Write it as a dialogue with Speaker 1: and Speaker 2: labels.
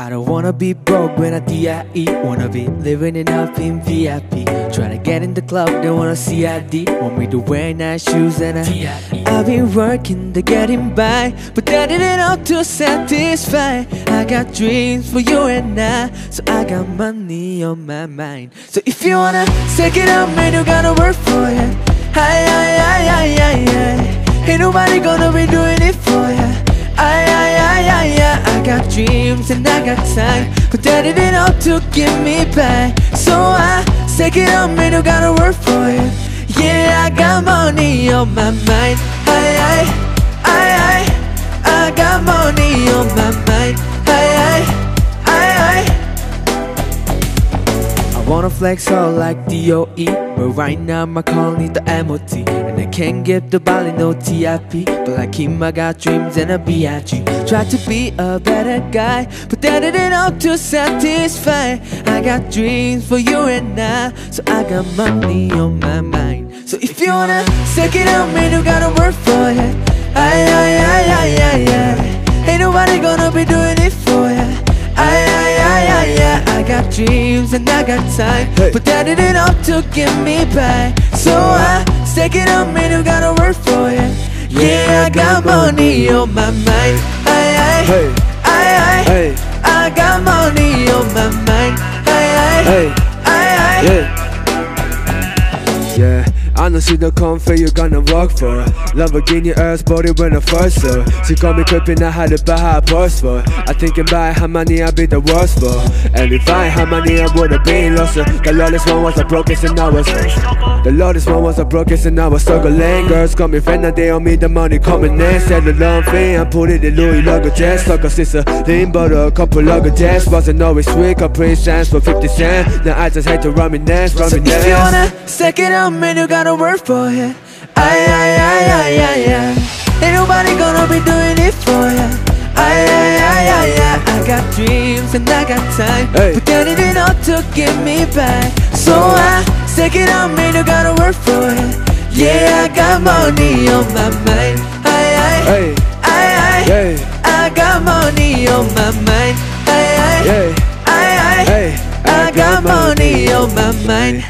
Speaker 1: I don't wanna be broke when I DIE Wanna be living it up in VIP Tryna get in the club, they wanna CID Want me to wear nice shoes and I I've been working to getting by But that ain't enough to satisfy. I got dreams for you and I So I got money on my mind. So if you wanna take it up, man, you gotta work for it. Hi, hi, hi, hi, hi, hi Ain't nobody gonna be doing it dreams and I got time. But that ain't enough to give me back. So I take it on me, you gotta work for it. Yeah, I got money on my mind. I, wanna flex all like DOE But right now my call need the MOT And I can't give the body no TIP But like him I got dreams and a B.I.G Try to be a better guy But that ain't enough to satisfy I got dreams for you and I So I got money on my mind. So if you wanna take it out man you gotta work for it I, I, I, I, I, I Ain't nobody gonna be doing it for ya. Got dreams and I got time.
Speaker 2: Hey.
Speaker 1: But that ain't enough to give me back. So I take it on me, you gotta work for it. Yeah, I got money on my mind. I, I,
Speaker 2: Hey,
Speaker 1: I, I,
Speaker 2: hey,
Speaker 1: I got money on my mind. I, I,
Speaker 2: hey,
Speaker 1: I, I,
Speaker 2: yeah. Yeah, She the comfort you gonna work for. Lamborghini Earth body when I first saw. She got me creeping, I had to buy her a purse for. I thinking about how many I'd be the worst for. And if I had money, I would've been lost. The lawless one was the brokest and I was. The lawless one was the brokest and I was struggling. Girls got me friend, now they owe me the money coming in. Said the long thing, I put it in Louis luggage. Like a sister, lean but a couple luggage. Wasn't always sweet, got praise chance for 50 cents. Now I just hate to run me
Speaker 1: So if you wanna stick it up, man, you gotta work for it. I, I, I, I, I, I. Ain't nobody gonna be doing it for ya. I, I, I, I, I. I got dreams and I got time,
Speaker 2: Hey.
Speaker 1: but that ain't enough to give me back. So I stick it up, man, you gotta work for it. Yeah, I got money on my mind. I, I,
Speaker 2: Hey,
Speaker 1: I, I.
Speaker 2: yeah,
Speaker 1: I got money on my mind. I, I,
Speaker 2: yeah,
Speaker 1: I, I.
Speaker 2: hey.
Speaker 1: I got money on my mind.